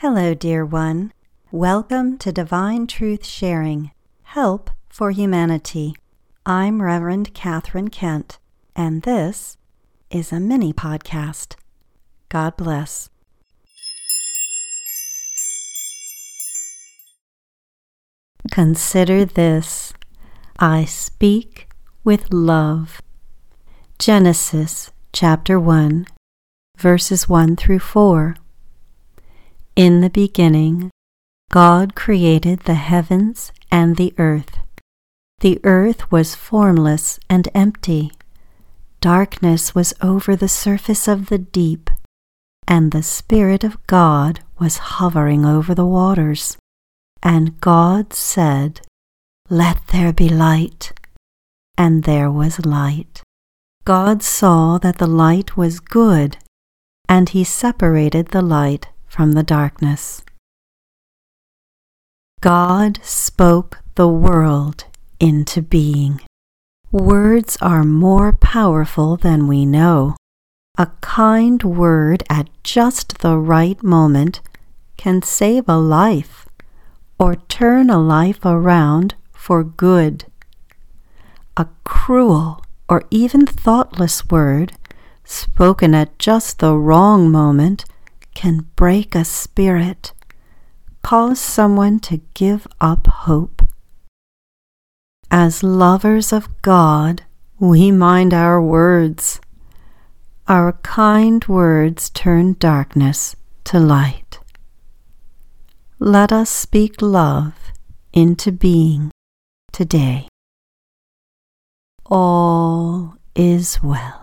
Hello, dear one. Welcome to Divine Truth Sharing Help for Humanity. I'm Reverend Catherine Kent, and this is a mini podcast. God bless. Consider this I speak with love. Genesis chapter 1, verses 1 through 4. In the beginning, God created the heavens and the earth. The earth was formless and empty. Darkness was over the surface of the deep, and the Spirit of God was hovering over the waters. And God said, Let there be light. And there was light. God saw that the light was good, and he separated the light from the darkness. God spoke the world into being. Words are more powerful than we know. A kind word at just the right moment can save a life or turn a life around for good. A cruel or even thoughtless word spoken at just the wrong moment can break a spirit, cause someone to give up hope. As lovers of God, we mind our words. Our kind words turn darkness to light. Let us speak love into being today. All is well.